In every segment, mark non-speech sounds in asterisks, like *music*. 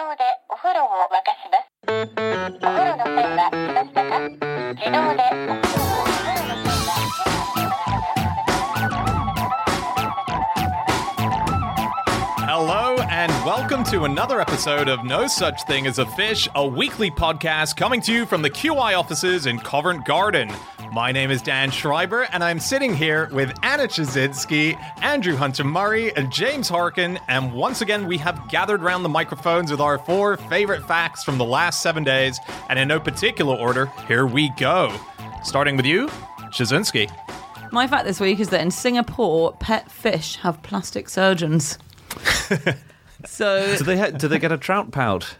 動でお風呂を沸かします。お風呂の線は来ましたか自動でお風呂をお風呂の線が Hello and welcome to another episode of No Such Thing as a Fish, a weekly podcast coming to you from the QI offices in Covent Garden. My name is Dan Schreiber, and I'm sitting here with Anna Ptaszynski, Andrew Hunter Murray, and James Harkin. And once again, we have gathered around the microphones with our four favorite facts from the last seven days. And in no particular order, here we go. Starting with you, Ptaszynski. My fact this week is that in Singapore, pet fish have plastic surgeons. *laughs* so Do they ha- do they get a trout pout?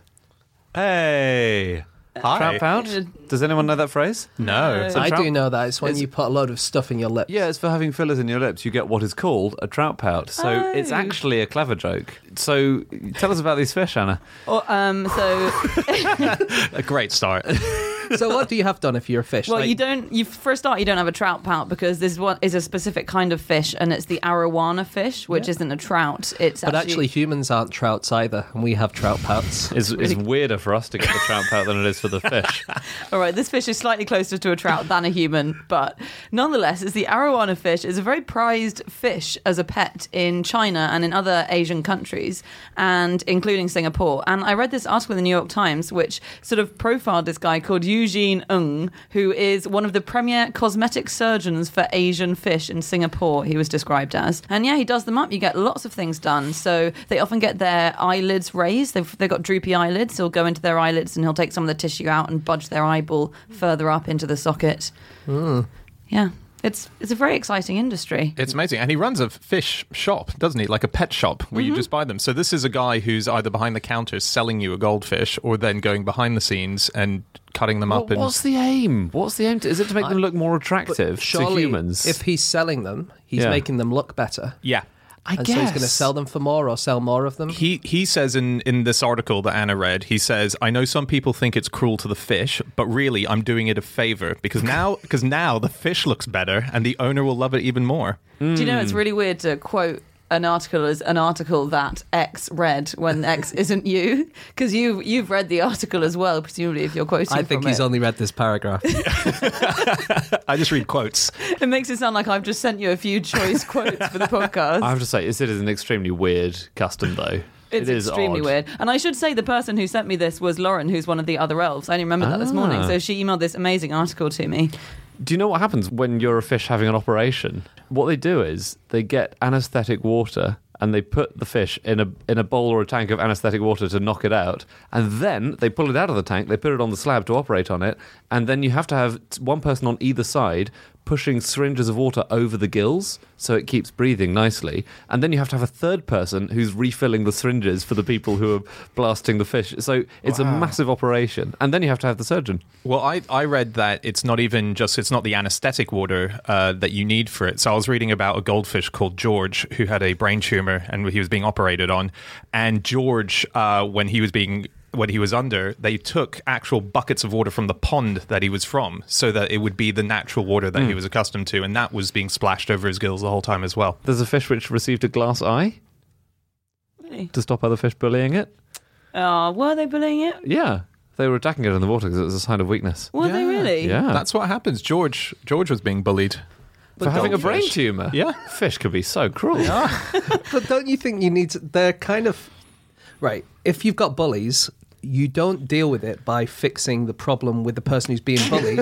Hey, Hi. trout pout. Does anyone know that phrase? No. So I trout- do know that. It's when It's- you put a load of stuff in your lips. Yeah, it's for having fillers in your lips. You get what is called a trout pout. So it's actually a clever joke. So tell us about these fish, Anna. or, um, so *laughs* A great start. *laughs* *laughs* So what do you have done if you're a fish? well, Like, you don't. You for a start, you don't have a trout pout because this one is a specific kind of fish, and it's the arowana fish, which isn't a trout. It's But actually, humans aren't trouts either, and we have trout pouts. *laughs* It's, it's weirder for us to get the trout pout than it is for the fish. *laughs* All right, this fish is slightly closer to a trout than a human, but nonetheless, it's the arowana fish is a very prized fish as a pet in China and in other Asian countries, and including Singapore. And I read this article in the New York Times, which sort of profiled this guy called Eugene Ng, who is one of the premier cosmetic surgeons for Asian fish in Singapore. He was described as, and yeah, he does them up. You get lots of things done. So they often get their eyelids raised. They've they've got droopy eyelids. He'll go into their eyelids and he'll take some of the tissue out and budge their eyeball further up into the socket. Hmm. Yeah, it's it's a very exciting industry. It's amazing. And he runs a fish shop, doesn't he? Like a pet shop where you mm-hmm. just buy them. So this is a guy who's either behind the counter selling you a goldfish or then going behind the scenes and cutting them up. What- and what's the aim? What's the aim? To, is it to make them look more attractive to humans? if he's selling them, he's Yeah. making them look better. Yeah. I And so he's going to sell them for more or sell more of them. He he says in, in this article that Anna read, he says, I know some people think it's cruel to the fish, but really I'm doing it a favor because now because now the fish looks better and the owner will love it even more. Do you know it's really weird to quote an article is an article that X read when X *laughs* isn't you because you you've read the article as well, presumably if you're quoting. I think from he's it. only read this paragraph. *laughs* I just read quotes. It makes it sound like I've just sent you a few choice quotes for the podcast. *laughs* I have to say, it is an extremely weird custom, though. It's It is extremely odd. weird. And I should say the person who sent me this was Lauren, who's one of the other elves. I only remember that this morning. Ah. So she emailed this amazing article to me. Do you know what happens when you're a fish having an operation? What they do is they get anesthetic water and they put the fish in a in a bowl or a tank of anesthetic water to knock it out, and then they pull it out of the tank. They put it on the slab to operate on it, and then you have to have one person on either side pushing syringes of water over the gills so it keeps breathing nicely, and then you have to have a third person who's refilling the syringes for the people who are blasting the fish. So it's a massive operation, and then you have to have the surgeon. Well, I, I read that it's not even just it's not the anesthetic water uh, that you need for it. So I was reading about a goldfish called George who had a brain tumor and he was being operated on. And George, uh, when he was being when he was under, they took actual buckets of water from the pond that he was from, so that it would be the natural water that he hmm. was accustomed to, and that was being splashed over his gills the whole time as well. There's a fish which received a glass eye Really? to stop other fish bullying it. Oh, were they bullying it? Yeah, they were attacking it in the water because it was a sign of weakness. Were they Yeah. really? Yeah, That's what happens. George George was being bullied. for having a brain goldfish. tumor. Yeah. fish could be so cruel. *laughs* but don't you think you need to? They're kind of. Right. If you've got bullies, you don't deal with it by fixing the problem with the person who's being bullied.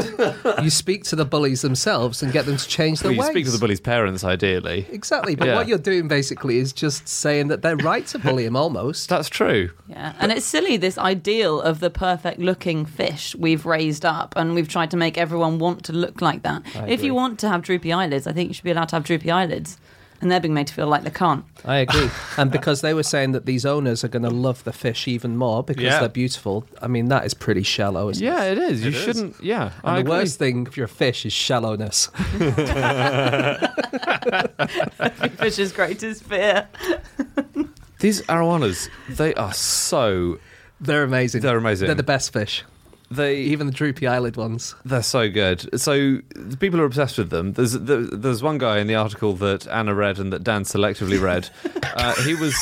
*laughs* you speak to the bullies themselves and get them to change their Well, you ways. speak to the bully's parents, ideally. Exactly. But Yeah. what you're doing basically is just saying that they're right to bully him almost. That's true. Yeah, and it's silly this ideal of the perfect looking fish we've raised up, and we've tried to make everyone want to look like that. If you want to have droopy eyelids, I think you should be allowed to have droopy eyelids, and they're being made to feel like they can't. I agree. *laughs* and because they were saying that these owners are going to love the fish even more because Yeah. they're beautiful, I mean, that is pretty shallow, isn't Yeah, it? Yeah, it is. You shouldn't. Yeah, And I the agree. worst thing for your fish is shallowness. *laughs* *laughs* Fish's greatest fear. These arowanas, they are so. They're amazing. They're amazing. They're the best fish. They Even the droopy eyelid ones. They're so good. So the people are obsessed with them. There's there, there's one guy in the article that Anna read and that Dan selectively read. *laughs* Uh, he was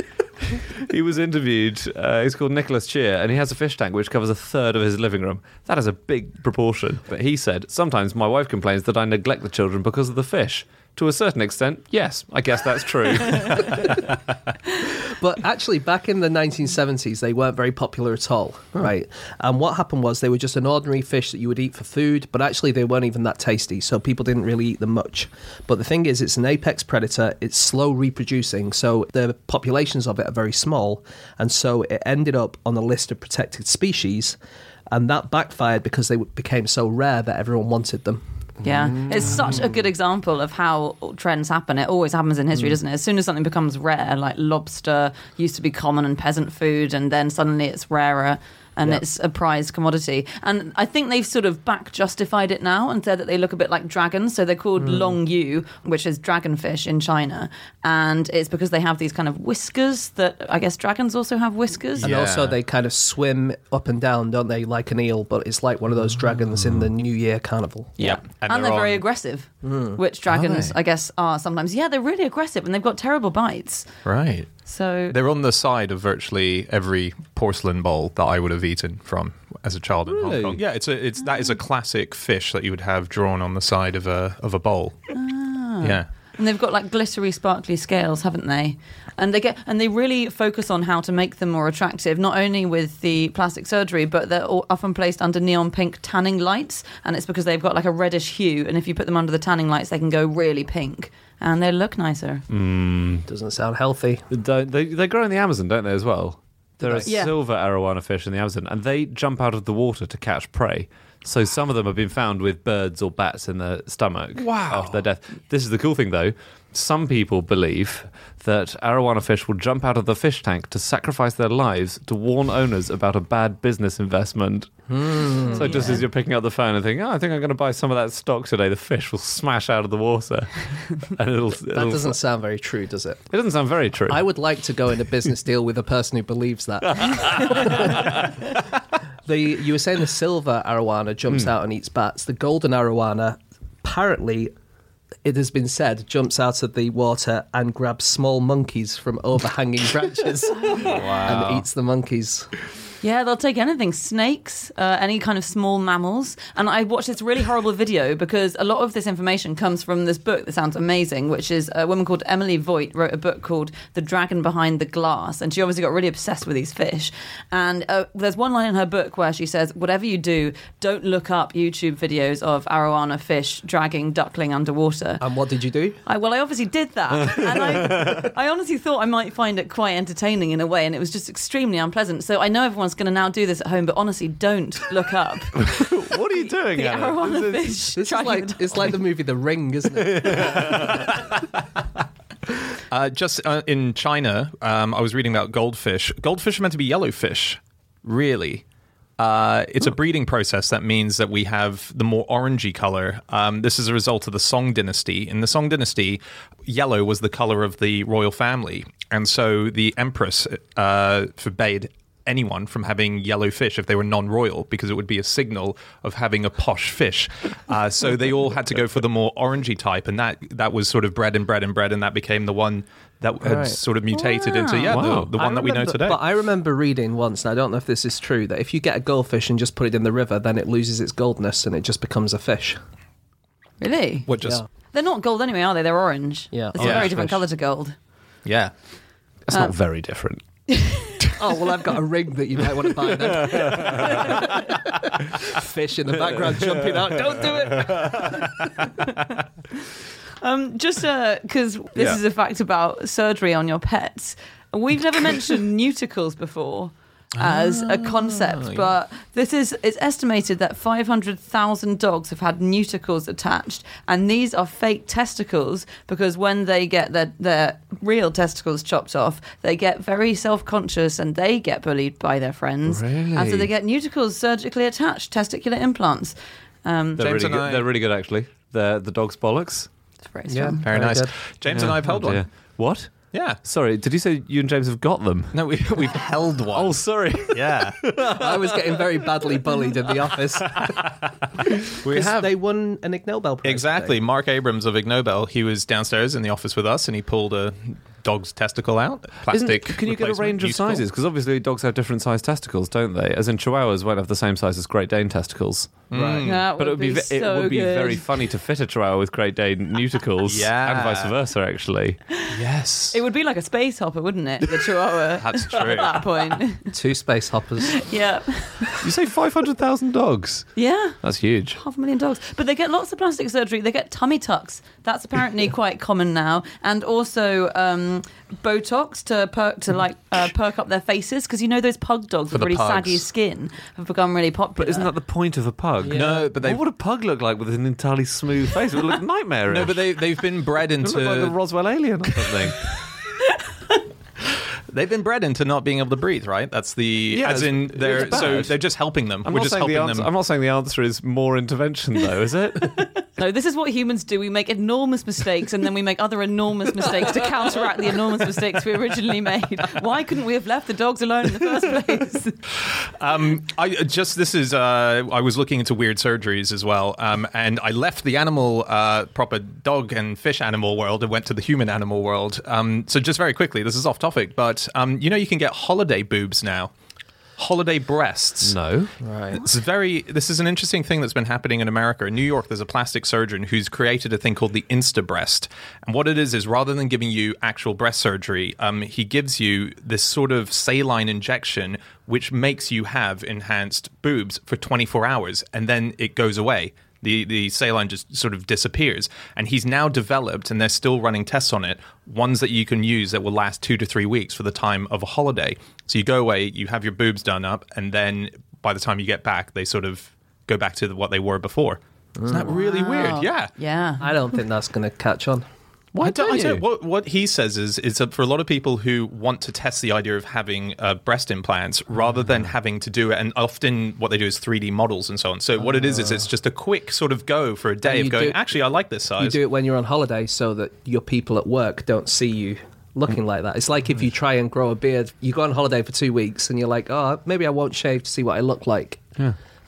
*laughs* he was interviewed. Uh, he's called Nicholas Cheer, and he has a fish tank which covers a third of his living room. That is a big proportion. But he said, Sometimes my wife complains that I neglect the children because of the fish. To a certain extent, yes, I guess that's true. *laughs* But actually, back in the 1970s, they weren't very popular at all, right? And what happened was they were just an ordinary fish that you would eat for food, but actually they weren't even that tasty, so people didn't really eat them much. But the thing is, it's an apex predator, it's slow reproducing, so the populations of it are very small, and so it ended up on the list of protected species, and that backfired because they became so rare that everyone wanted them. Yeah, mm. it's such a good example of how trends happen. It always happens in history, mm. doesn't it? As soon as something becomes rare, like lobster used to be common and peasant food, and then suddenly it's rarer and Yeah. it's a prized commodity. And I think they've sort of back justified it now and said that they look a bit like dragons. So they're called hmm. long yu, which is dragonfish in China, and it's because they have these kind of whiskers that I guess dragons also have whiskers. And Yeah. also, they kind of swim up and down, don't they, like an eel? But it's like one of those dragons in the hmm. New Year carnival. Yep. And, they're, very on- aggressive, hmm. which dragons, I guess, are sometimes. Yeah, they're really aggressive and they've got terrible bites. Right. So They're on the side of virtually every porcelain bowl that I would have eaten from as a child in Hong Kong. Yeah, it's a it's that is a ah. classic fish that you would have drawn on the side of a of a bowl. Ah. Yeah. And they've got like glittery, sparkly scales, haven't they? And they get and they really focus on how to make them more attractive, not only with the plastic surgery, but they're all often placed under neon pink tanning lights, and it's because they've got like a reddish hue, and if you put them under the tanning lights, they can go really pink, and they look nicer. Mm. Doesn't sound healthy. Don't- they, they grow in the Amazon, don't they, as well? There are Yeah. silver arowana fish in the Amazon, and they jump out of the water to catch prey. So some of them have been found with birds or bats in their stomach Wow. after their death. This is the cool thing, though. Some people believe that arowana fish will jump out of the fish tank to sacrifice their lives to warn owners about a bad business investment. Hmm. So just as you're picking up the phone and thinking, "Oh, I think I'm going to buy some of that stock today," the fish will smash out of the water, *laughs* and it'll. That it'll- doesn't sound very true, does it? It doesn't sound very true. I would like to go in a business deal with a person who believes that. *laughs* *laughs* the you were saying the silver arowana jumps hmm. out and eats bats. The golden arowana, apparently, it has been said, jumps out of the water and grabs small monkeys from overhanging *laughs* branches and eats the monkeys. Yeah, they'll take anything snakes, uh, any kind of small mammals. And I watched this really horrible video because a lot of this information comes from this book that sounds amazing, which is a woman called Emily Voigt wrote a book called The Dragon Behind the Glass. And she obviously got really obsessed with these fish. And uh, there's one line in her book where she says, Whatever you do, don't look up YouTube videos of arowana fish dragging duckling underwater. And what did you do? I, well, I obviously did that, *laughs* and I, I honestly thought I might find it quite entertaining in a way, and it was just extremely unpleasant. So I know everyone's going to now do this at home, but honestly, don't look up *laughs* what are you doing? the Anna? arowana This is- fish. This is like it's like the movie The Ring, isn't it? *laughs* Uh, just uh, in China, um, I was reading about goldfish. Goldfish are meant to be yellowfish. Really? Uh, it's a breeding process that means that we have the more orangey color. Um, this is a result of the Song dynasty. In the Song dynasty, yellow was the color of the royal family. And so the empress uh, forbade anyone from having yellow fish if they were non-royal because it would be a signal of having a posh fish. Uh, so they all had to go for the more orangey type, and that that was sort of bred and bred and bred, and that became the one that had Right. sort of mutated into yeah Wow. the, the I one that we know today. But I remember reading once, and I don't know if this is true, that if you get a goldfish and just put it in the river, then it loses its goldness and it just becomes a fish. Really? what just Yeah. They're not gold anyway, are they? They're orange. Yeah. It's Oh, a very different Fish. color to gold. yeah. It's not very different. *laughs* Oh well, I've got a ring that you might want to buy then. *laughs* Fish in the background jumping out. Don't do it. *laughs* Um, just because this Yeah. is a fact about surgery on your pets, we've never mentioned *laughs* neuticles before as a concept, but this is it's estimated that 500,000 dogs have had neuticles attached, and these are fake testicles because when they get their their real testicles chopped off, they get very self-conscious and they get bullied by their friends, and so they get neuticles surgically attached, testicular implants. Um, They're James really and good. They're really good, actually. They're the dog's bollocks. it's very Yeah. strong. Very Very nice. good. James and I have held Oh, dear. one. What? Yeah. Sorry, did you say you and James have got them? No, we, *laughs* we've held one. Oh, sorry. yeah. I was getting very badly bullied in the office. *laughs* We 'Cause have. They won an Ig Nobel Prize. Exactly. Marc Abrahams of Ig Nobel, he was downstairs in the office with us and he pulled a dog's testicle out. Isn't- Plastic. can you get a range of useful. sizes? Because obviously dogs have different sized testicles, don't they? As in Chihuahuas won't have the same size as Great Dane testicles. Right. That But it would be, ve- it would be good. very funny to fit a Chihuahua with Great Dane *laughs* neuticles, Yeah. and vice versa. Actually, Yes. It would be like a space hopper, wouldn't it? The Chihuahua. *laughs* That's *laughs* true. At that point. Two space hoppers. yeah. you say five hundred thousand dogs. Yeah. That's huge. Half a million dogs. But they get lots of plastic surgery. They get tummy tucks. That's apparently quite common now. And also um, Botox to perk to like uh, perk up their faces because you know those pug dogs with the really saggy skin have become really popular. But isn't that the point of a pug? No, but they What would a pug look like with an entirely smooth face? It would look *laughs* nightmarish. no, but they they've been bred it like the into Roswell alien or something. *laughs* they've been bred into not being able to breathe, right? That's the Yeah, as in they're so they're just helping them. I'm We're not just saying helping the answer. them. I'm not saying the answer is more intervention, though, is it? *laughs* No, this is what humans do. We make enormous mistakes and then we make other enormous mistakes to counteract the enormous mistakes we originally made. Why couldn't we have left the dogs alone in the first place? *laughs* Um, I uh, just this is uh, I was looking into weird surgeries as well, um, and I left the animal, uh, proper dog and fish animal world, and went to the human animal world. Um, so just very quickly, this is off topic, but um, you know you can get holiday boobs now, holiday breasts. no. Right. It's very. This is an interesting thing that's been happening in America. In New York, there's a plastic surgeon who's created a thing called the Insta Breast, and what it is is rather than giving you actual breast surgery, um, he gives you this sort of saline injection which makes you have enhanced boobs for 24 hours, and then it goes away. The the saline just sort of disappears, and he's now developed, and they're still running tests on it. Ones that you can use that will last two to three weeks for the time of a holiday. So you go away, you have your boobs done up, and then by the time you get back, they sort of go back to what they were before. Isn't that really weird? Yeah. Yeah. I don't think that's going to catch on. Why don't I you? don't- what, what he says is, is that for a lot of people who want to test the idea of having uh, breast implants rather than mm. having to do it, and often what they do is 3D models and so on. So what it is is it's ah. just a quick sort of go for a day And of going. do- Actually, I like this size. You do it when you're on holiday so that your people at work don't see you looking mm. like that. It's like if you mm. try and grow a beard, you go on holiday for two weeks and you're like, oh, maybe I won't shave to see what I look like.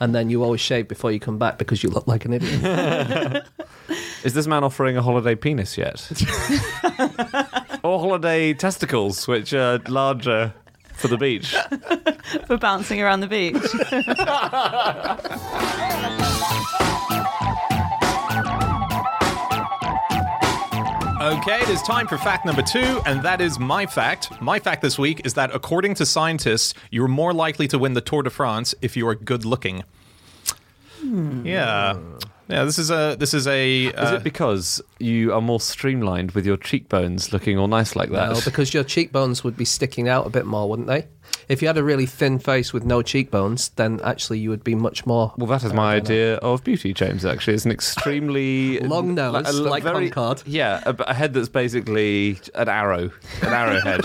And then you always shave before you come back because you look like an idiot. *laughs* Is this man offering a holiday penis yet? *laughs* or holiday testicles, which are larger for the beach? *laughs* For bouncing around the beach. Okay, it is time for fact number two, and that is my fact. My fact this week is that according to scientists, you're more likely to win the Tour de France if you are good looking. Yeah. Yeah, this is a this is a Is uh, it because you are more streamlined with your cheekbones looking all nice like that? no, because your cheekbones would be sticking out a bit more, wouldn't they? If you had a really thin face with no cheekbones, then actually you would be much more. Well, that is my idea of beauty, James. Actually, it's an extremely *laughs* Long nose, a- a like very, Concorde. Yeah, a, a head that's basically an arrow, an arrowhead.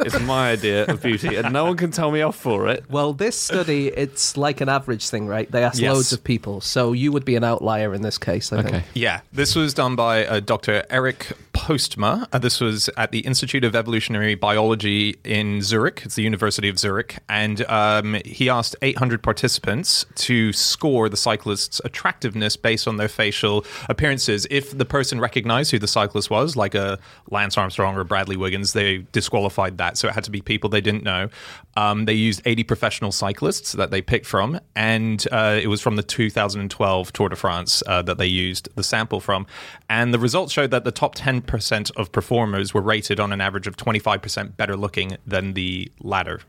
it's *laughs* my idea of beauty, and no one can tell me off for it. Well, this study, it's like an average thing, right? They asked Yes. loads of people, so you would be an outlier in this case, I Okay. think. Yeah, this was done by uh, Dr. Eric Postma. Uh, this was at the Institute of Evolutionary Biology in Zurich. It's the University of Zurich. And um, he asked 800 participants to score the cyclist's attractiveness based on their facial appearances. If the person recognized who the cyclist was, like a Lance Armstrong or Bradley Wiggins, they disqualified that. So it had to be people they didn't know. Um, they used 80 professional cyclists that they picked from, and uh, it was from the 2012 Tour de France uh, that they used the sample from. And the results showed that the top 10% of performers were rated on an average of 25% better looking than the latter,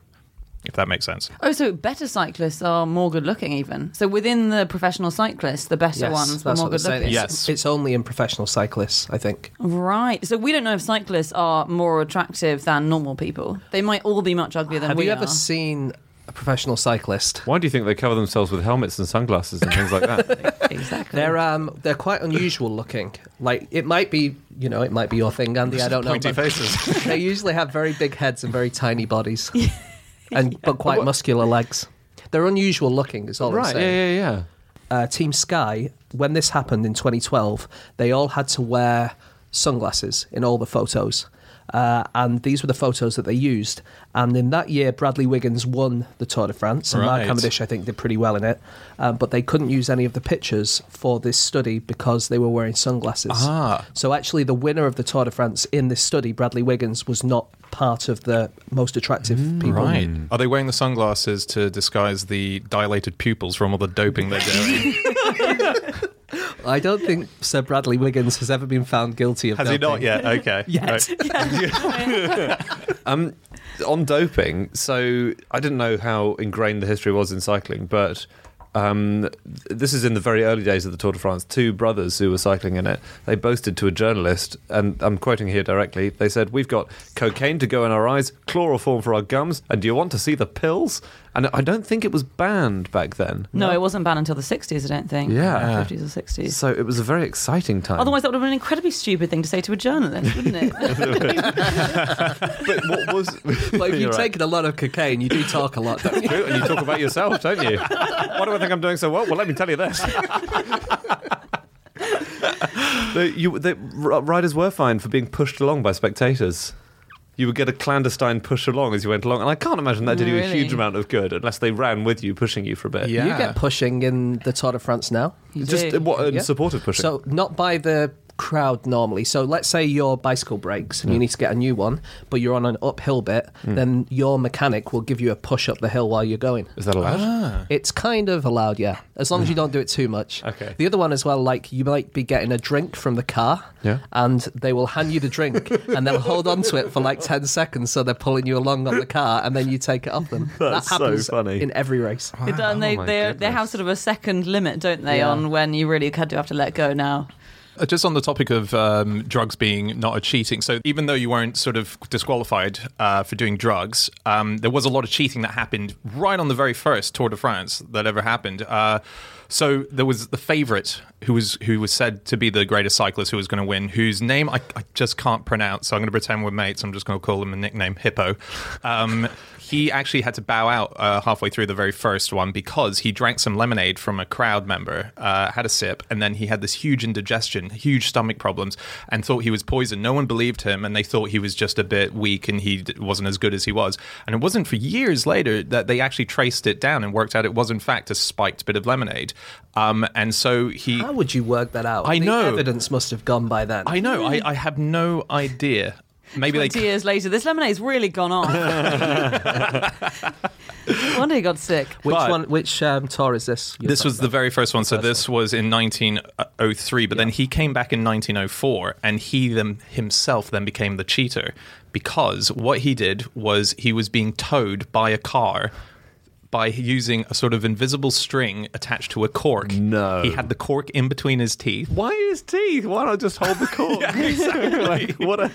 if that makes sense. Oh, so better cyclists are more good looking, even. So within the professional cyclists, the better Yes, ones were that's more good they're saying. looking. It's, Yes. it's only in professional cyclists, I think. Right. So we don't know if cyclists are more attractive than normal people. They might all be much uglier than Have we you ever seen a professional cyclist? Why do you think they cover themselves with helmets and sunglasses and things like that? *laughs* exactly. They're um they're quite unusual looking. Like it might be you know it might be your thing, Andy. I don't know. Pointy faces. *laughs* they usually have very big heads and very tiny bodies, *laughs* *laughs* and but quite muscular legs. They're unusual looking. Is all I'm right? Yeah, yeah, yeah. uh, Team Sky, when this happened in 2012, they all had to wear sunglasses in all the photos. Uh, and these were the photos that they used. And in that year, Bradley Wiggins won the Tour de France, and Mark Right. Cavendish, I think, did pretty well in it. Um, but they couldn't use any of the pictures for this study because they were wearing sunglasses. Ah. So actually, the winner of the Tour de France in this study, Bradley Wiggins, was not part of the most attractive people. Right. Are they wearing the sunglasses to disguise the dilated pupils from all the doping they're doing? *laughs* I don't think Sir Bradley Wiggins has ever been found guilty of Has he doping. not yet? Okay. *laughs* Yet. Right. *laughs* *laughs* Um, on doping, so I didn't know how ingrained the history was in cycling, but um, this is in the very early days of the Tour de France. Two brothers who were cycling in it, they boasted to a journalist, and I'm quoting here directly. They said, "We've got cocaine to go in our eyes, chloroform for our gums, and do you want to see the pills?" And I don't think it was banned back then. No, it wasn't banned until the 60s, I don't think. Yeah. 50s or 60s. So it was a very exciting time. Otherwise, that would have been an incredibly stupid thing to say to a journalist, wouldn't it? *laughs* *laughs* but what was? *laughs* But if You're you've right. taken a lot of cocaine, you do talk a lot, don't you? True, and you talk about yourself, don't you? Why do I think I'm doing so well? Well, let me tell you this. the, you, the riders were fined for being pushed along by spectators. You would get a clandestine push along as you went along, and I can't imagine that did you a huge amount of good unless they ran with you, pushing you for a bit. Yeah. You get pushing in the Tour de France now. You Just do. what in Yeah. support of pushing. So not by the crowd normally. So let's say your bicycle breaks and you need to get a new one, but you're on an uphill bit, then your mechanic will give you a push up the hill while you're going. is that allowed? Ah. It's kind of allowed, yeah, as long as you don't do it too much. Okay. The other one as well, like you might be getting a drink from the car, Yeah. and they will hand you the drink, *laughs* and they'll hold on to it for like ten seconds, so they're pulling you along on the car, and then you take it off them. *laughs* That's that so happens funny. in every race. It does, and they, Oh they, they have sort of a second limit, don't they, Yeah. on when you really kind of have to let go now. Uh, Just on the topic of um, drugs being not a cheating, so even though you weren't sort of disqualified uh, for doing drugs, um, there was a lot of cheating that happened right on the very first Tour de France that ever happened. Uh, so there was the favourite who was who was said to be the greatest cyclist who was going to win, whose name I, I just can't pronounce. So I'm going to pretend we're mates. I'm just going to call him a nickname, Hippo. Um, he actually had to bow out uh, halfway through the very first one because he drank some lemonade from a crowd member, uh, had a sip, and then he had this huge indigestion, huge stomach problems, and thought he was poisoned. No one believed him, and they thought he was just a bit weak and he d- wasn't as good as he was. And it wasn't for years later that they actually traced it down and worked out it was in fact a spiked bit of lemonade. Um, and so he. How would you work that out? I The know. evidence must have gone by then. I know. I, I have no idea. Maybe they. 20 years later, this lemonade's really gone off. *laughs* Wonder he got sick. which but- one? Which um, tour is this? This talking was the very first one. So this was in 1903, but then he came back in 1904, and he them, himself then became the cheater because what he did was he was being towed by a car by using a sort of invisible string attached to a cork. No. he had the cork in between his teeth. Why his teeth? Why not just hold the *laughs* cork? *laughs* like, what a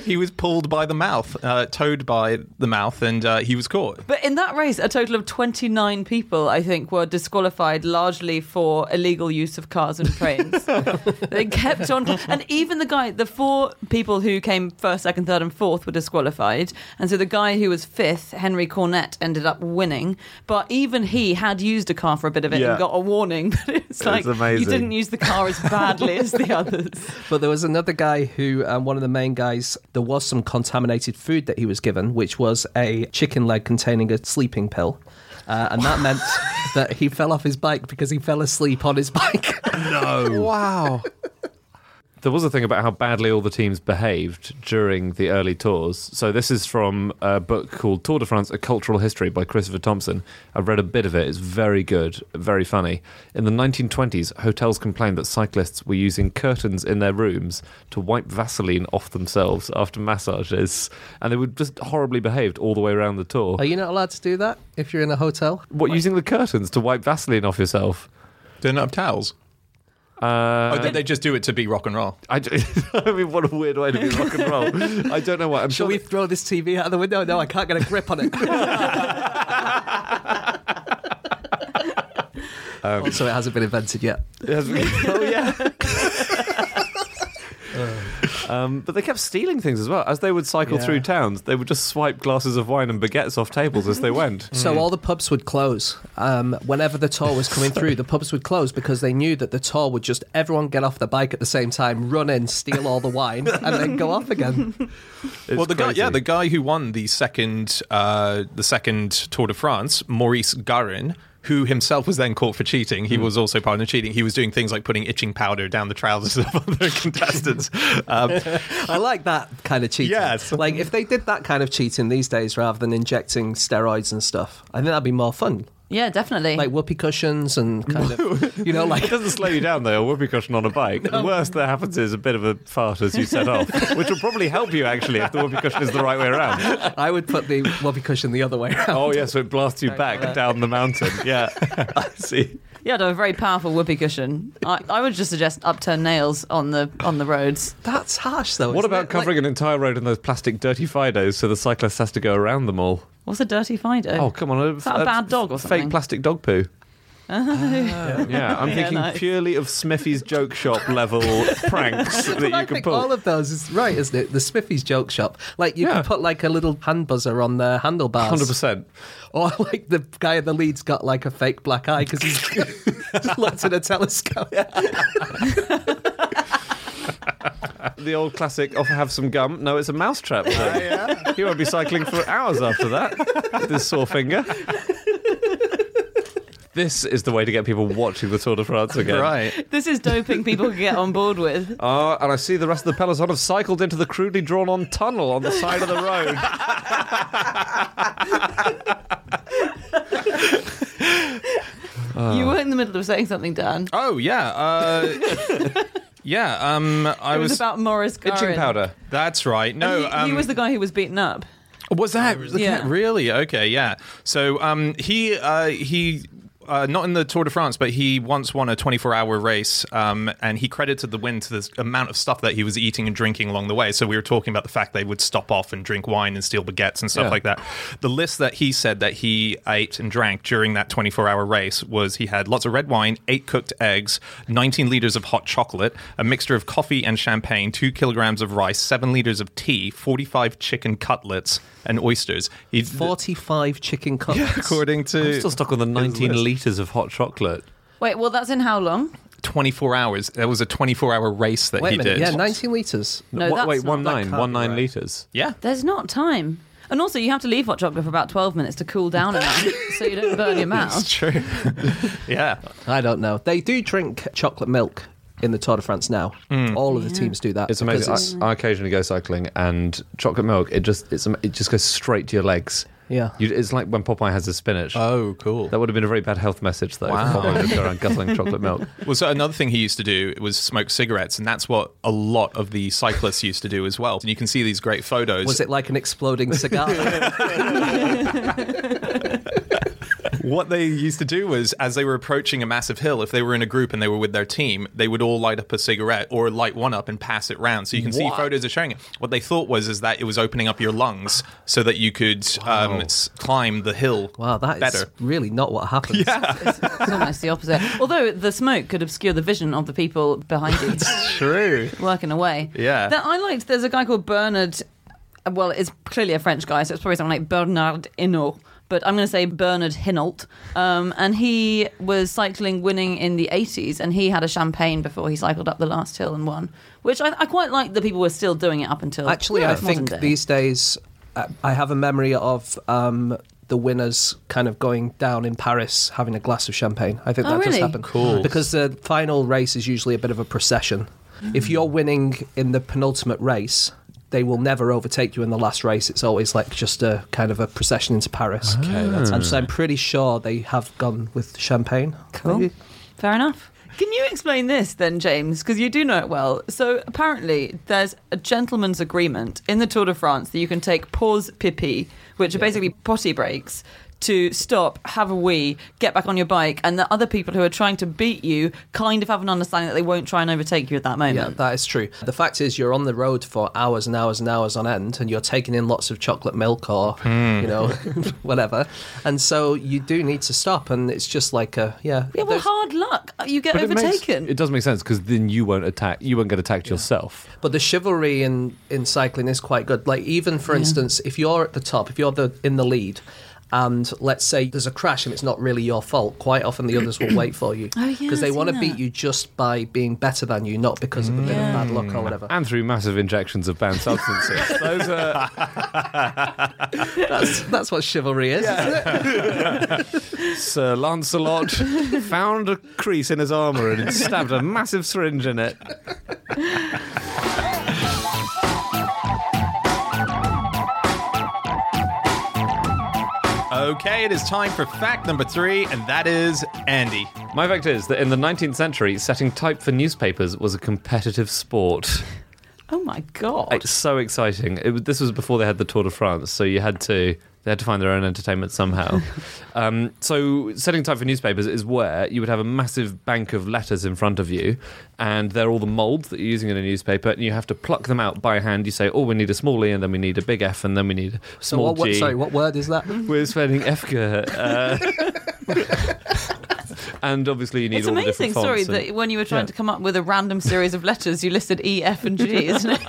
He was pulled by the mouth, uh, towed by the mouth, and uh, he was caught. But in that race, a total of 29 people, I think, were disqualified largely for illegal use of cars and trains. *laughs* they kept on. And even the guy, the four people who came first, second, third, and fourth were disqualified. And so the guy who was fifth, Henry Cornet, ended up winning. But even he had used a car for a bit of it Yeah. and got a warning. *laughs* But it's like, you didn't use the car as badly as the others. *laughs* But there was another guy who, um, one of the main guys, there was some contaminated food that he was given, which was a chicken leg containing a sleeping pill. Uh, and that *laughs* meant that he fell off his bike because he fell asleep on his bike. No. wow. There was a thing about how badly all the teams behaved during the early tours. So this is from a book called Tour de France: A Cultural History by Christopher Thompson. I've read a bit of it. It's very good, very funny. In the 1920s, hotels complained that cyclists were using curtains in their rooms to wipe Vaseline off themselves after massages, and they were just horribly behaved all the way around the tour. Are you not allowed to do that if you're in a hotel? what using the curtains to wipe Vaseline off yourself? Didn't have towels. Uh, oh, did they just do it to be rock and roll? *laughs* I mean, what a weird way to be rock and roll. I don't know why. I'm Shall sure we that- throw this TV out of the window? No, I can't get a grip on it. *laughs* so it hasn't been invented yet. it hasn't *laughs* oh yeah. Um, but they kept stealing things as well. As they would cycle Yeah. through towns, they would just swipe glasses of wine and baguettes off tables as they went. *laughs* So all the pubs would close. Um, whenever the tour was coming through, the pubs would close because they knew that the tour would just everyone get off the bike at the same time, run in, steal all the wine, and then go off again. *laughs* *laughs* It's well, the guy, crazy. yeah, the guy who won the second, uh, the second Tour de France, Maurice Garin, who himself was then caught for cheating. He was also part of the cheating. He was doing things like putting itching powder down the trousers of *laughs* other contestants. Um, *laughs* I like that kind of cheating. Yes. Like if they did that kind of cheating these days rather than injecting steroids and stuff, I think that'd be more fun. Yeah, definitely. Like whoopee cushions and kind of, *laughs* you know, like. It doesn't slow you down though, a whoopee cushion on a bike. The worst that happens is a bit of a fart as you set off, which will probably help you actually if the whoopee cushion is the right way around. I would put the whoopee cushion the other way around. Oh yeah, so it blasts you back down the mountain. Yeah, *laughs* I see. yeah, to have a very powerful whoopee cushion. I, I would just suggest upturned nails on the on the roads. That's harsh though. What isn't about it? covering an entire road in those plastic dirty Fidos so the cyclist has to go around them all? What's a dirty Fido? Oh, come on. Is that a bad dog or something? Fake plastic dog poo. *laughs* Oh. yeah, I'm thinking nice. purely of Smiffy's joke shop level *laughs* pranks that Like, I you can think pull. all of those is right, isn't it? The Smiffy's joke shop. Like you Yeah. can put like a little hand buzzer on the handlebars. 100%. Or like the guy in the lead's got like a fake black eye because he's *laughs* just looked at a telescope. *laughs* The old classic, off have some gum. No, it's a mousetrap. thing. He won't be cycling for hours after that with his sore finger. *laughs* This is the way to get people watching the Tour de France again. right. This is doping people can get on board with. Ah, and I see the rest of the peloton have cycled into the crudely drawn on tunnel on the side of the road. You were in the middle of saying something, Dan. Oh yeah, uh, *laughs* yeah. Um, I It was, was. about Maurice Garin. Itching powder. that's right. No, he, um, he was the guy who was beaten up. Was that Yeah. really okay? Yeah. So um, he uh, he. Uh, not in the Tour de France, but he once won a 24-hour race, um, and he credited the win to the amount of stuff that he was eating and drinking along the way. So we were talking about the fact they would stop off and drink wine and steal baguettes and stuff Yeah. like that. The list that he said that he ate and drank during that 24-hour race was he had lots of red wine, eight cooked eggs, 19 liters of hot chocolate, a mixture of coffee and champagne, two kilograms of rice, seven liters of tea, 45 chicken cutlets, and oysters. He, Forty-five chicken cutlets. according to I'm still stuck on the 19 litres of hot chocolate. Wait, well, that's in how long? 24 hours. There was a 24 hour race that Wait he a minute. did. Yeah, nineteen liters. No, What- that's wait, not- one that nine, can't one be nine right. litres. Yeah. There's not time. And also, you have to leave hot chocolate for about 12 minutes to cool down enough *laughs* so you don't burn your mouth. It's true. *laughs* yeah. I don't know. They do drink chocolate milk in the Tour de France now. Mm. All of the teams do that. It's because amazing. I, I occasionally go cycling, and chocolate milk. It just it's it just goes straight to your legs. Yeah. You, it's like when Popeye has his spinach. Oh, cool. that would have been a very bad health message, though. Wow. If Popeye would go around guzzling chocolate milk. *laughs* Well, so another thing he used to do was smoke cigarettes, and that's what a lot of the cyclists used to do as well. And you can see these great photos. Was it like an exploding cigar? *laughs* *laughs* what they used to do was, as they were approaching a massive hill, if they were in a group and they were with their team, they would all light up a cigarette or light one up and pass it round. So you can see photos of showing it. What they thought was is that it was opening up your lungs so that you could um, s- climb the hill wow, that is better. really not what happens. *laughs* It's, it's almost the opposite. Although the smoke could obscure the vision of the people behind you True. working away. Yeah. That I liked. There's a guy called Bernard. Well, it's clearly a French guy, so it's probably something like Bernard Hinault. But I'm going to say Bernard Hinault. Um, and he was cycling winning in the 80s, and he had a champagne before he cycled up the last hill and won, which I, I quite like that people were still doing it up until. Actually, yeah, I modern think day. these days uh, I have a memory of um, the winners kind of going down in Paris having a glass of champagne. I think Oh, that does really? happen. Cool. Because the final race is usually a bit of a procession. If you're winning in the penultimate race, they will never overtake you in the last race. It's always like just a kind of a procession into Paris. Ah. Okay, that's and so I'm pretty sure they have gone with champagne. Cool. maybe. Fair enough. Can you explain this then, James? Because you do know it well. So apparently, there's a gentleman's agreement in the Tour de France that you can take pause pipi, which are basically potty breaks, to stop, have a wee, get back on your bike, and the other people who are trying to beat you kind of have an understanding that they won't try and overtake you at that moment. Yeah, that is true. The fact is, you're on the road for hours and hours and hours on end, and you're taking in lots of chocolate milk or, you know, hmm. *laughs* whatever. And so you do need to stop, and it's just like a, yeah. Yeah, well, hard luck. You get But it, makes, overtaken. it does make sense because then you won't attack. You won't get attacked yourself. But the chivalry in, in cycling is quite good. Like even for instance, if you're at the top, if you're the in the lead, and let's say there's a crash and it's not really your fault, quite often the others will wait for you *clears throat* Oh, yeah, because they want to beat you just by being better than you, not because of a bit of bad luck or whatever. And through massive injections of banned substances. *laughs* Those are *laughs* That's that's what chivalry is. isn't? *laughs* Sir Lancelot found a crease in his armour and stabbed a massive syringe in it. Okay, it is time for fact number three, and that is Andy. My fact is that in the 19th century, setting type for newspapers was a competitive sport. oh my god! It's so exciting. It, was- this was before they had the Tour de France, so you had to they had to find their own entertainment somehow. *laughs* um, so setting type for newspapers is where you would have a massive bank of letters in front of you, and they're all the molds that you're using in a newspaper, and you have to pluck them out by hand. You say, "Oh, we need a small e, and then we need a big F, and then we need a small what, what, G." sorry, what word is that? *laughs* We're spelling Efka. Uh, *laughs* and obviously, you need It's all the amazing, different sorry, fonts. and- that when you were trying Yeah. to come up with a random series of letters, you listed E, F, and G, isn't it?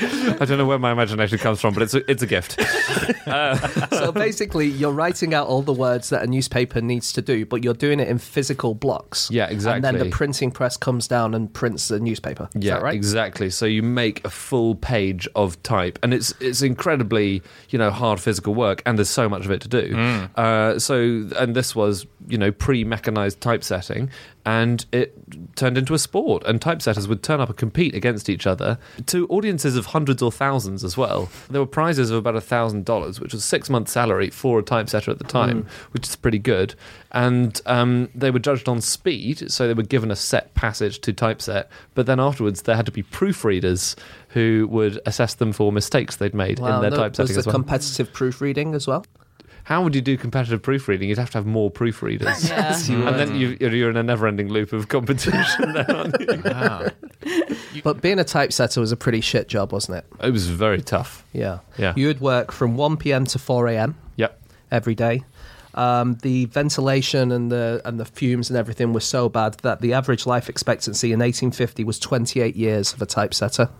I don't know where my imagination comes from, but it's a, it's a gift. *laughs* so basically, you're writing out all the words that a newspaper needs to do, but you're doing it in physical blocks. Yeah, exactly. And then the printing press comes down and prints the newspaper. Is Yeah, that right? exactly. So you make a full page of type, and it's it's incredibly you know hard physical work, and there's so much of it to do. Uh, so and this was you know pre mechanized typesetting, and it turned into a sport, and typesetters would turn up and compete against each other to audiences of hundreds or thousands as well. There were prizes of about a thousand dollars, which was six months' salary for a typesetter at the time, which is pretty good. And um, they were judged on speed, so they were given a set passage to typeset, but then afterwards there had to be proofreaders who would assess them for mistakes they'd made Wow, in their no, typesetting was as well. competitive proofreading as well? How would you do competitive proofreading? You'd have to have more proofreaders. Yeah. And then you, you're in a never-ending loop of competition. then, aren't *laughs* you? But being a typesetter was a pretty shit job, wasn't it? It was very tough. Yeah. Yeah. You would work from 1 p.m. to 4 a.m. Yep. every day. Um, the ventilation and the and the fumes and everything was so bad that the average life expectancy in 1850 was 28 years of a typesetter.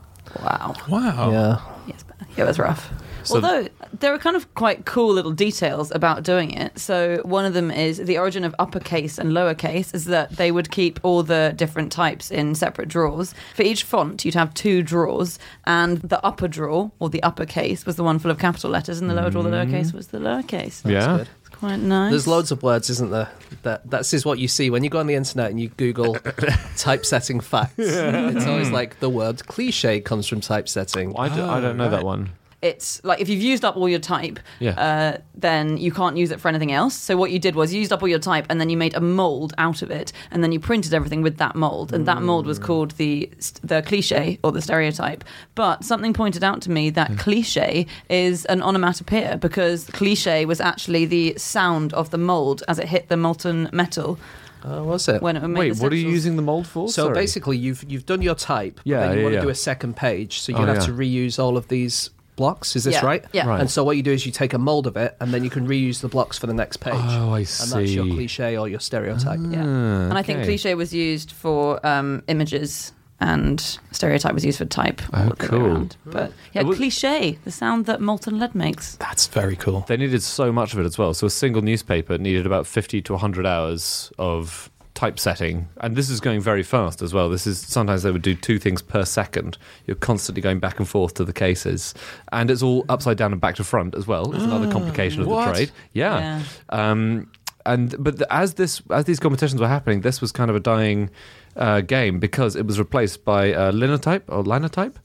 wow. Wow. Yeah. Yes, it was rough. So- Although there are kind of quite cool little details about doing it. So one of them is the origin of uppercase and lowercase is that they would keep all the different types in separate drawers. For each font, you'd have two drawers, and the upper drawer or the uppercase was the one full of capital letters, and the lower drawer, the mm-hmm. lowercase, was the lowercase. yeah. good. It's quite nice. There's loads of words, isn't there? That that's is what you see when you go on the internet and you Google *laughs* typesetting facts. It's always like the word cliche comes from typesetting. I, do, I don't know ah, that one. It's like if you've used up all your type, Yeah. uh, then you can't use it for anything else. So what you did was you used up all your type, and then you made a mold out of it, and then you printed everything with that mold, and that mold was called the the cliche or the stereotype. But something pointed out to me that cliche is an onomatopoeia because cliche was actually the sound of the mold as it hit the molten metal Oh, was it? when it made Wait, the what are you using the mold for? so Sorry. basically, you've you've done your type. but Yeah, then you yeah, want yeah. to do a second page, so you Oh, have yeah. to reuse all of these blocks. Is this Yeah, right? yeah. Right. And so what you do is you take a mold of it, and then you can reuse the blocks for the next page. Oh, I And that's your see. cliche or your stereotype. Yeah. Ah, and I think okay. cliche was used for um, images and stereotype was used for type. Oh, all the way cool. around. But yeah, was- cliche, the sound that molten lead makes. That's very cool. They needed so much of it as well. So a single newspaper needed about 50 to 100 hours of typesetting. And this is going very fast as well. This is sometimes they would do two things per second. You're constantly going back and forth to the cases. And it's all upside down and back to front as well. It's another complication of what? the trade. Yeah. Um, and but as this as these competitions were happening, this was kind of a dying uh, game because it was replaced by uh, linotype or linotype.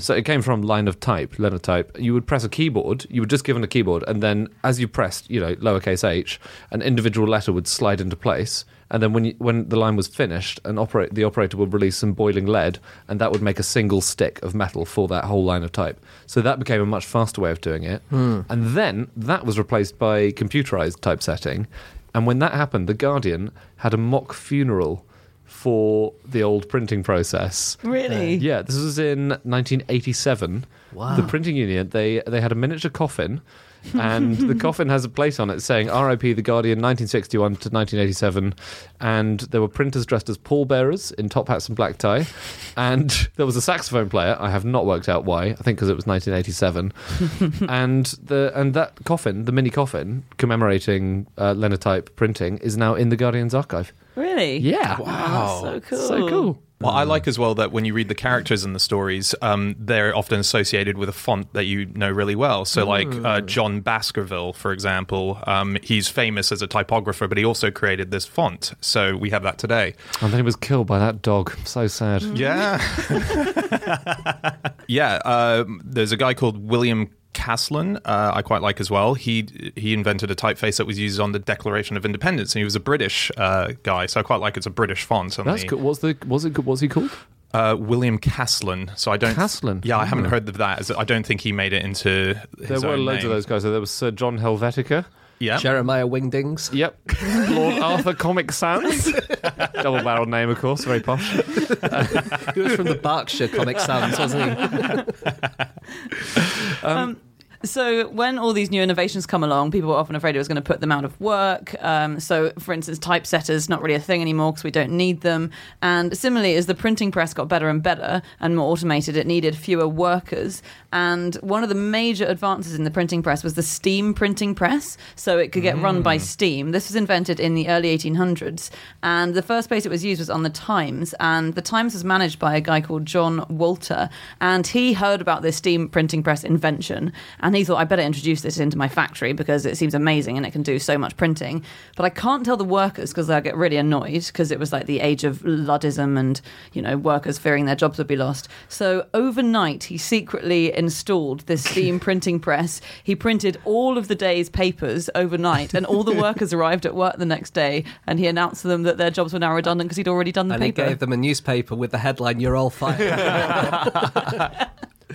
So it came from line of type, linotype. You would press a keyboard. You were just given a keyboard, and then as you pressed, you know, lowercase h, an individual letter would slide into place. And then when you, when the line was finished, an operate the operator would release some boiling lead, and that would make a single stick of metal for that whole line of type. So that became a much faster way of doing it. Hmm. And then that was replaced by computerized typesetting. And when that happened, the Guardian had a mock funeral for the old printing process. Really? Yeah, this was in 1987. Wow. The printing union they they had a miniature coffin, and the *laughs* coffin has a plate on it saying "R.I.P. The Guardian, 1961 to 1987," and there were printers dressed as pallbearers in top hats and black tie, and *laughs* there was a saxophone player. I have not worked out why. I think because it was 1987, *laughs* and the and that coffin, the mini coffin commemorating uh, linotype printing, is now in the Guardian's archive. Really? Yeah, Wow. So cool. so cool. Well, I like as well that when you read the characters in the stories, um, they're often associated with a font that you know really well. So, like uh, John Baskerville, for example, um, he's famous as a typographer, but he also created this font. So we have that today. And then he was killed by that dog. So sad. Yeah. *laughs* *laughs* yeah. Uh, there's a guy called William Caslon, uh, I quite like as well. He he invented a typeface that was used on the Declaration of Independence, and he was a British uh, guy, so I quite like it's a British font. On That's the, good. What's the was it? Was he called? Uh, William Caslon. So I don't. Caslon? Yeah, I haven't Oh. heard of that. as- I don't think he made it into. There were loads name. of those guys. So there was Sir John Helvetica. Yeah. Jeremiah Wingdings. Yep. Lord Arthur Comic Sans. *laughs* Double barrel name, of course. Very posh. He was from the Berkshire Comic Sans, wasn't he? *laughs* Um, um, So when all these new innovations come along, people were often afraid it was going to put them out of work. Um, so, for instance, typesetters not really a thing anymore because we don't need them. And similarly, as the printing press got better and better and more automated, it needed fewer workers. And one of the major advances in the printing press was the steam printing press, so it could get run by steam. This was invented in the early 1800s, and the first place it was used was on the Times. And the Times was managed by a guy called John Walter, and he heard about this steam printing press invention, and he thought I better introduce this into my factory because it seems amazing and it can do so much printing. But I can't tell the workers because they'll get really annoyed because it was like the age of Luddism and you know workers fearing their jobs would be lost. So overnight, he secretly installed this steam *laughs* printing press. He printed all of the day's papers overnight, and all the *laughs* workers arrived at work the next day, and he announced to them that their jobs were now redundant because he'd already done the And he paper. gave them a newspaper with the headline, You're all fired. *laughs*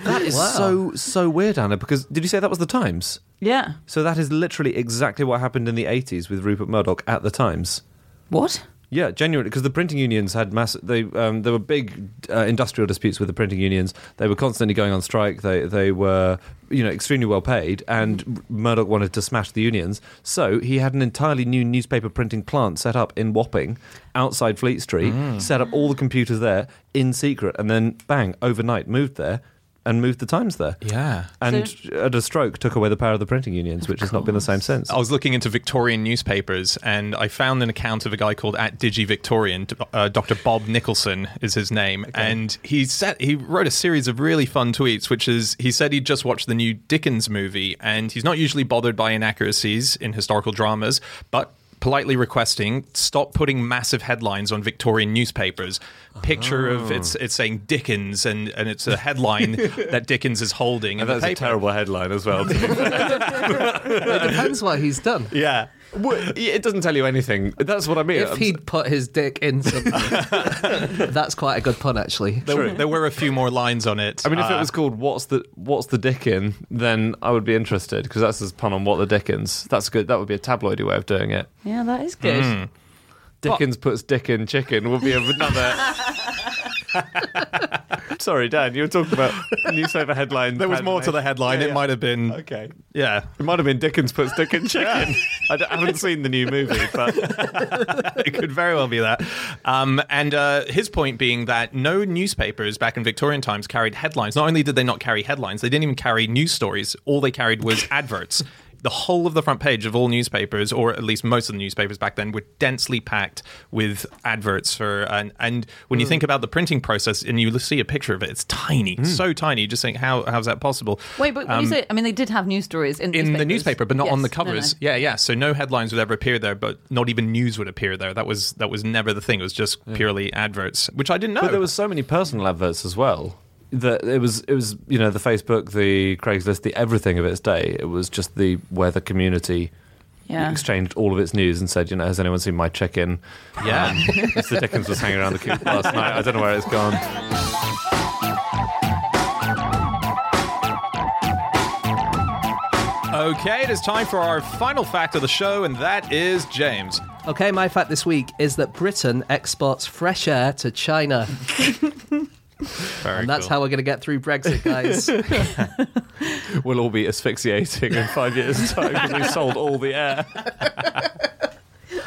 That is Wow. so so weird, Anna. Because did you say that was the Times? yeah. So that is literally exactly what happened in the 80s with Rupert Murdoch at the Times. What? Yeah, genuinely, because the printing unions had mass. They um, there were big uh, industrial disputes with the printing unions. They were constantly going on strike. They they were you know extremely well paid, and Murdoch wanted to smash the unions. So he had an entirely new newspaper printing plant set up in Wapping, outside Fleet Street. Set up all the computers there in secret, and then bang, overnight moved there and moved the Times there. Yeah. And at a stroke, took away the power of the printing unions, which has not been the same since. I was looking into Victorian newspapers and I found an account of a guy called at Digi Victorian. Uh, Dr. Bob Nicholson is his name, and he said he wrote a series of really fun tweets. Which is he said he'd just watched the new Dickens movie, and he's not usually bothered by inaccuracies in historical dramas, but politely requesting stop putting massive headlines on Victorian newspapers. Picture of oh. it's it's saying Dickens and and it's a headline *laughs* that Dickens is holding. That's a terrible headline as well. *laughs* it depends what he's done. Yeah. It doesn't tell you anything. That's what I mean. If he'd put his dick in something, *laughs* that's quite a good pun, actually. There, there were a few more lines on it. I mean, if it Uh, was called "What's the What's the Dickin," then I would be interested because that's his pun on "What the Dickens." That's good. That would be a tabloidy way of doing it. Yeah, that is good. Mm. Dickens puts dick in chicken would be another. *laughs* *laughs* Sorry, Dan, you were talking about newspaper headline. there was more to the headline. Yeah, It yeah. might have been. Okay. Yeah. It might have been Dickens puts dick in chicken. *laughs* I, d- I haven't seen the new movie, but *laughs* it could very well be that. Um, and uh, his point being that no newspapers back in Victorian times carried headlines. Not only did they not carry headlines, they didn't even carry news stories. All they carried was adverts. The whole of the front page of all newspapers, or at least most of the newspapers back then, were densely packed with adverts for. And, and when you think about the printing process, and you see a picture of it, it's tiny, so tiny. You just think, how how's that possible? Wait, but when you say, I mean, they did have news stories in, Um, in the newspaper, but not on the Yes. No, no. covers. Yeah, yeah. So no headlines would ever appear there, but not even news would appear there. That was that was never the thing. It was just purely adverts, which I didn't know. but there was so many personal adverts as well. That it was it was you know the Facebook, the Craigslist, the everything of its day. It was just the where the community Yeah. exchanged all of its news and said, you know, has anyone seen my check-in? Yeah. Um, Mr. Dickens was hanging around the coop last night. I don't know where it's gone. Okay, it is time for our final fact of the show, and that is James. Okay, my fact this week is that Britain exports fresh air to China. *laughs* Very And that's cool. how we're going to get through Brexit, guys. *laughs* We'll all be asphyxiating in five years' time because we sold all the air.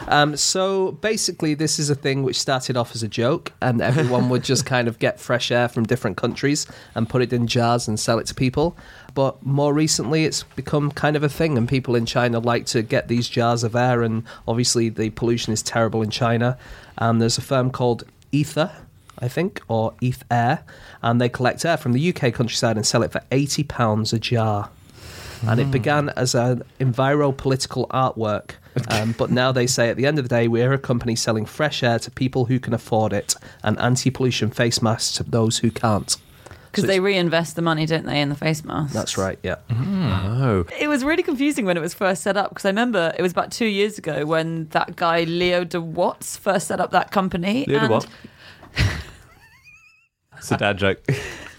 um, so basically, this is a thing which started off as a joke, and everyone would just kind of get fresh air from different countries and put it in jars and sell it to people. But more recently, it's become kind of a thing, and people in China like to get these jars of air, and obviously, the pollution is terrible in China. Um, there's a firm called Ether. I think, or Eth Air, and they collect air from the UK countryside and sell it for eighty pounds a jar. And it began as an enviro political artwork, um, but now they say at the end of the day we're a company selling fresh air to people who can afford it and anti-pollution face masks to those who can't. Because So they it's- reinvest the money, don't they, in the face masks? That's right. Yeah. Oh, It was really confusing when it was first set up because I remember it was about two years ago when that guy Leo de Watts first set up that company. Leo de and- what? *laughs* It's a dad joke.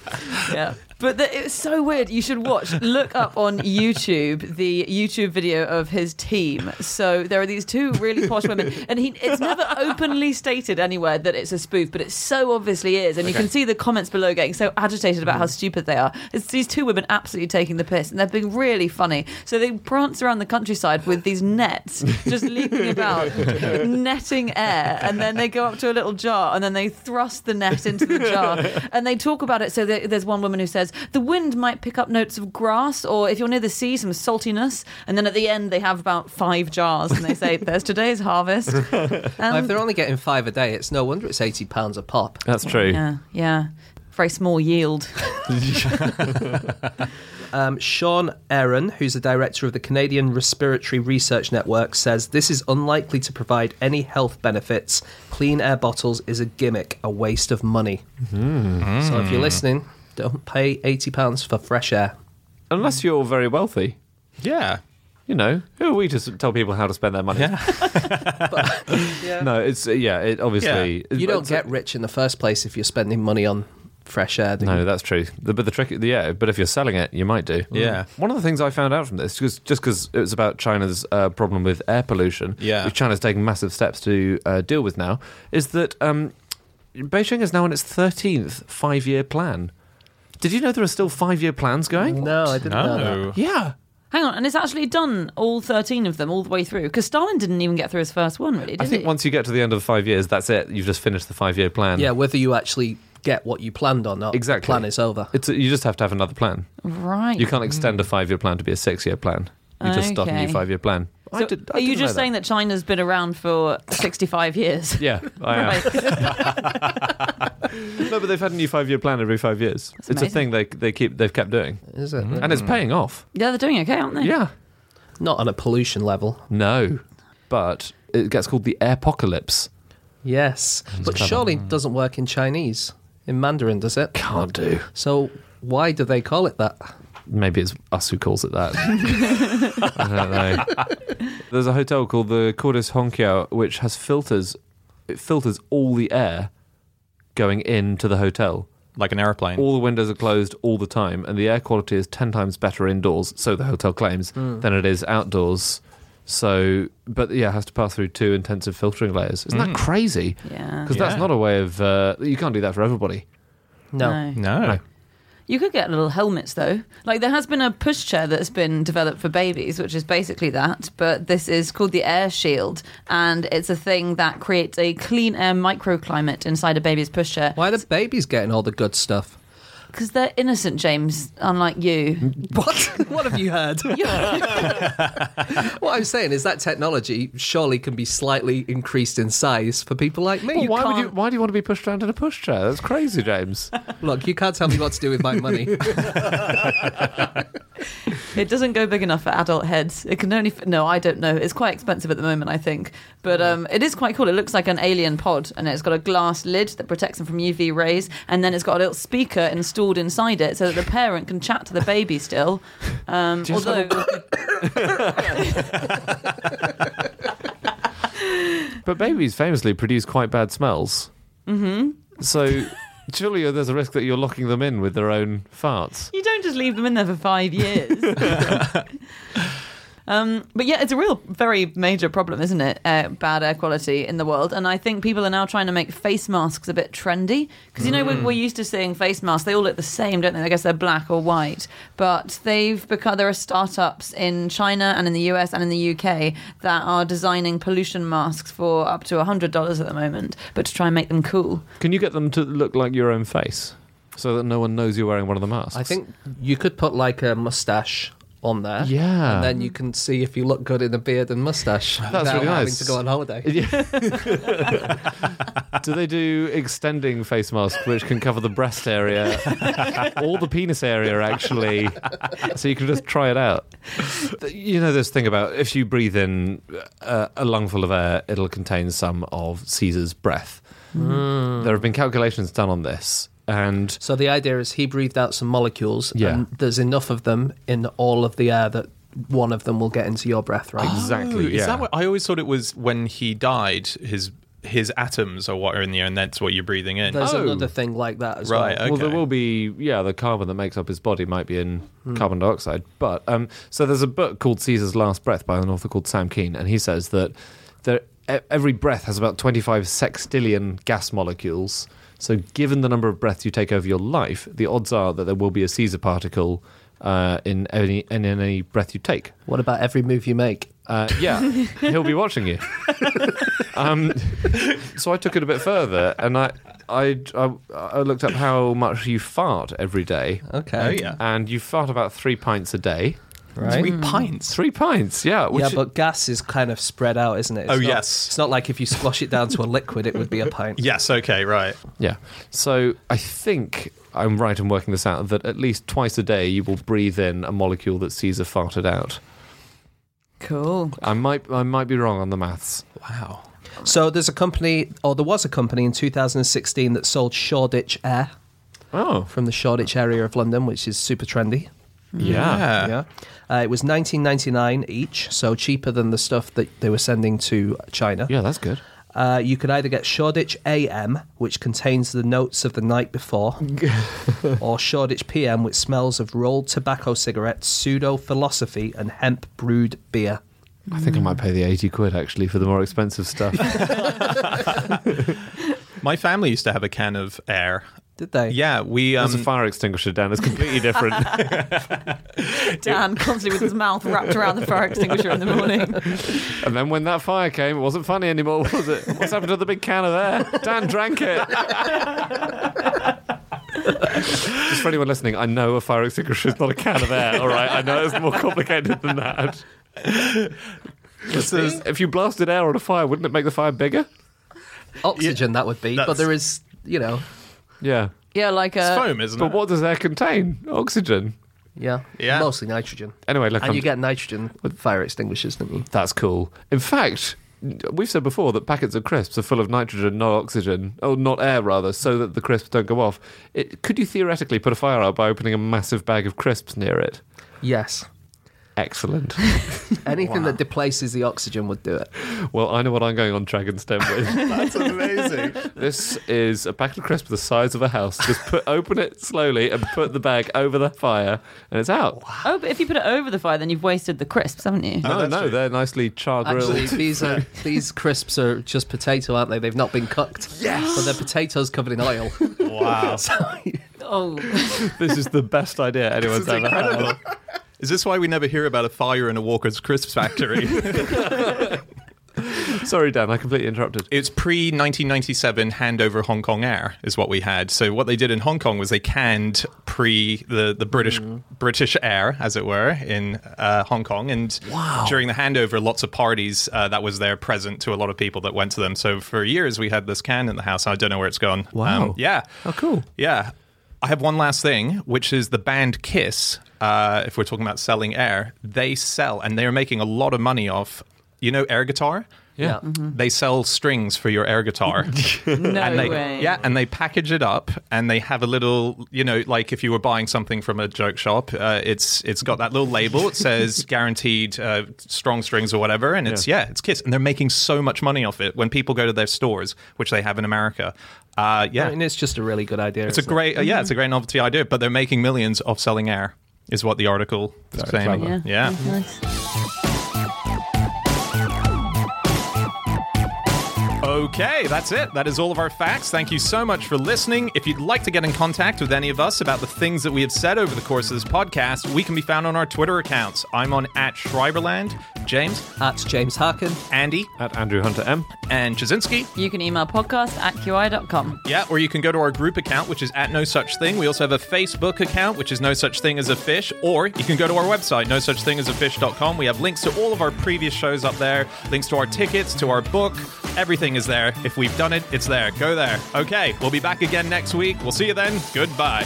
*laughs* Yeah. But the, it was so weird. You should watch, look up on YouTube the YouTube video of his team. So there are these two really posh women, and he it's never openly stated anywhere that it's a spoof, but it so obviously is. And you can see the comments below getting so agitated about how mm-hmm. stupid they are. It's these two women absolutely taking the piss, and they're being really funny. So they prance around the countryside with these nets, just leaping about, *laughs* netting air, and then they go up to a little jar, and then they thrust the net into the jar, and they talk about it. So there- there's one woman who says the wind might pick up notes of grass, or if you're near the sea, some saltiness. And then at the end, they have about five jars, and they say, *laughs* "There's today's harvest." *laughs* Um, if they're only getting five a day, it's no wonder it's eighty pounds a pop. That's true. yeah, yeah, very small yield. *laughs* Um, Shawn Aaron, who's the director of the Canadian Respiratory Research Network, says this is unlikely to provide any health benefits. Clean air bottles is a gimmick, a waste of money. So if you're listening, don't pay eighty pounds for fresh air. Unless you're very wealthy. Yeah. You know, who are we to tell people how to spend their money? Yeah. *laughs* *laughs* No, it's yeah. It obviously You don't get rich in the first place if you're spending money on fresh air. do you? No, that's true. The, but the trick, yeah. But if you're selling it, you might do. Yeah. One of the things I found out from this, just just because it was about China's uh, problem with air pollution, Yeah. which China's taking massive steps to uh, deal with now, is that um, Beijing is now on its thirteenth five-year plan. Did you know there are still five-year plans going? No, I didn't know that. Yeah. Hang on, and it's actually done all 13 of them all the way through. Because Stalin didn't even get through his first one, really, did I think he? once you get to the end of the five years, that's it. You've just finished the five-year plan. Yeah, whether you actually get what you planned or not, Exactly. the plan is over. It's you just have to have another plan. right. You can't extend a five-year plan to be a six-year plan. You just start a new Okay. five-year plan. So are you just saying that China's been around for 65 years? Yeah, I am. Right. *laughs* No, but they've had a new five-year plan every five years. it's a amazing. thing they they keep they've kept doing, Is it? and it's paying off. Yeah, they're doing okay, aren't they? Yeah. Not on a pollution level. No, but it gets called the apocalypse. Yes, but clever. surely it doesn't work in Chinese, in Mandarin, does it? Can't do. So why do they call it that? Maybe it's us who calls it that. *laughs* I don't know. There's a hotel called the Cordis Hongqiao, which has filters. It filters all the air going into the hotel. Like an airplane. All the windows are closed all the time, and the air quality is 10 times better indoors, so the hotel claims, hmm. than it is outdoors. So, but yeah, it has to pass through two intensive filtering layers. Isn't that crazy? Yeah. Because Yeah. that's not a way of. Uh, you can't do that for everybody. No. no. No. You could get little helmets though. Like there has been a pushchair that's been developed for babies, which is basically that, but this is called the Air Shield, and it's a thing that creates a clean air microclimate inside a baby's pushchair. Why are the babies getting all the good stuff? Because they're innocent, James, unlike you. *laughs* What? *laughs* what have you heard? *laughs* what I'm saying is that technology surely can be slightly increased in size for people like me. You why would you? Why do you want to be pushed around in a pushchair? That's crazy, James. Look, you can't tell me what to do with my money. It doesn't go big enough for adult heads. It can only. F- no, I don't know. It's quite expensive at the moment, I think. But um, it is quite cool. It looks like an alien pod, and it's got a glass lid that protects them from UV rays, and then it's got a little speaker installed inside it, so that the parent can chat to the baby still. Um, although, But babies famously produce quite bad smells. Mm-hmm. So surely there's a risk that you're locking them in with their own farts. you don't just leave them in there for five years. *laughs* Um, but yeah, it's a real, very major problem, isn't it? Uh, bad air quality in the world, and I think people are now trying to make face masks a bit trendy because you know we're, we're used to seeing face masks; they all look the same, don't they? I guess they're black or white, but they've become there are startups in China and in the US and in the UK that are designing pollution masks for up to hundred dollars at the moment, but to try and make them cool. Can you get them to look like your own face so that no one knows you're wearing one of the masks? I think you could put like a mustache on there. Yeah. And then you can see if you look good in a beard and mustache. *laughs* That's without really having nice. to go on holiday. *laughs* Do they do extending face masks which can cover the breast area *laughs* or the penis area actually, so you can just try it out? You know this thing about if you breathe in uh, a lungful of air, it'll contain some of Caesar's breath. There have been calculations done on this, and So the idea is he breathed out some molecules, Yeah. and there's enough of them in all of the air that one of them will get into your breath, right? exactly, Oh, Is yeah. that what I always thought it was when he died? His his atoms are what are in the air, and that's what you're breathing in. There's Oh. another thing like that as Right, well. Well, there will be, yeah, the carbon that makes up his body might be in carbon dioxide. But um, so there's a book called Caesar's Last Breath by an author called Sam Kean, and he says that there, e- every breath has about 25 sextillion gas molecules. So, given the number of breaths you take over your life, the odds are that there will be a Caesar particle uh, in any in any breath you take. What about every move you make? Uh, yeah, *laughs* he'll be watching you. *laughs* um, so I took it a bit further, and I, I, I, I looked up how much you fart every day, Okay. Oh yeah, and you fart about three pints a day. Right. three hmm. pints. Three pints, yeah. Which yeah, but gas is kind of spread out, isn't it? It's Oh, not- yes. It's not like if you squash it down to a liquid, it would be a pint. *laughs* Yes. Okay. Right. yeah. So I think I'm right in working this out that at least twice a day you will breathe in a molecule that Caesar farted out. Cool. I might, I might be wrong on the maths. Wow. So there's a company, or there was a company in 2016 that sold Shoreditch Air Oh, from the Shoreditch area of London, which is super trendy. Yeah. Yeah. Uh, it was 19.99 each, so cheaper than the stuff that they were sending to China. Yeah, that's good. Uh, you could either get Shoreditch AM, which contains the notes of the night before, *laughs* or Shoreditch PM, which smells of rolled tobacco cigarettes, pseudo philosophy, and hemp brewed beer. I think I might pay the 80 quid actually for the more expensive stuff. *laughs* My family used to have a can of air. Did they? Yeah, we um, There's a fire extinguisher down. It's completely different. *laughs* Dan constantly with his mouth wrapped around the fire extinguisher in the morning. *laughs* and then when that fire came, it wasn't funny anymore, was it? *laughs* What's happened to the big can of air? Dan drank it. Just for anyone listening, I know a fire extinguisher is not a can of air. All right, I know it's more complicated than that. If you blasted air on a fire, wouldn't it make the fire bigger? Oxygen, that would be. But there is, you know, Yeah. Yeah, like it's a. foam, isn't But it? what does air contain? Oxygen. yeah, Yeah. mostly nitrogen. Anyway, look, And I'm- you get nitrogen with fire extinguishers, don't you? That's cool. In fact, we've said before that packets of crisps are full of nitrogen, not oxygen, oh, not air rather, so that the crisps don't go off. It, could you theoretically put a fire out by opening a massive bag of crisps near it? Yes. Excellent. *laughs* Anything that displaces the oxygen would do it. well, I know what I'm going on Dragon's Den with. *laughs* That's amazing. this is a packet of crisps the size of a house. Just put open it slowly and put the bag over the fire, and it's out. Oh, but if you put it over the fire, then you've wasted the crisps, haven't you? No, that's no, they're nicely char grilled. Actually, *laughs* these are these crisps are just potato, aren't they? They've not been cooked. Yes. But they're potatoes covered in oil. wow. Oh, this is the best idea anyone's This is ever had. Incredible. Is this why we never hear about a fire in a Walker's Crisps factory? *laughs* *laughs* Sorry, Dan, I completely interrupted. it's pre 1997 handover Hong Kong Air is what we had. So what they did in Hong Kong was they canned pre the the British British Air, as it were, in uh, Hong Kong. And during the handover, lots of parties uh, that was their present to a lot of people that went to them. So for years we had this can in the house. I don't know where it's gone. Um, Wow. yeah. Oh, cool. Yeah. I have one last thing, which is the band Kiss. Uh, if we're talking about selling air, they sell and they're making a lot of money off. You know, air guitar. Yeah. They sell strings for your air guitar. *laughs* No and they, way. Yeah, and they package it up, and they have a little, you know, like if you were buying something from a joke shop, uh, it's it's got that little label. It says *laughs* guaranteed uh, strong strings or whatever, and it's yeah. it's Kiss, and they're making so much money off it. When people go to their stores, which they have in America, uh, yeah, I mean, it's just a really good idea. it's a isn't it? great, uh, yeah, it's a great novelty idea. But they're making millions off selling air, is what the article is Very saying. clever. Yeah. yeah. Okay, that's it. That is all of our facts. Thank you so much for listening. If you'd like to get in contact with any of us about the things that we have said over the course of this podcast, we can be found on our Twitter accounts. I'm on at Schreiberland, James, At James Harkin. Andy, At Andrew Hunter M. and Ptaszynski. You can email podcast at qi.com. Yeah, or you can go to our group account, which is at No Such Thing. We also have a Facebook account, which is No Such Thing as a Fish. Or you can go to our website, No Such Thing as a Fish.com. We have links to all of our previous shows up there, links to our tickets, to our book. Everything is there. If we've done it, it's there. Go there. Okay, we'll be back again next week. We'll see you then. Goodbye.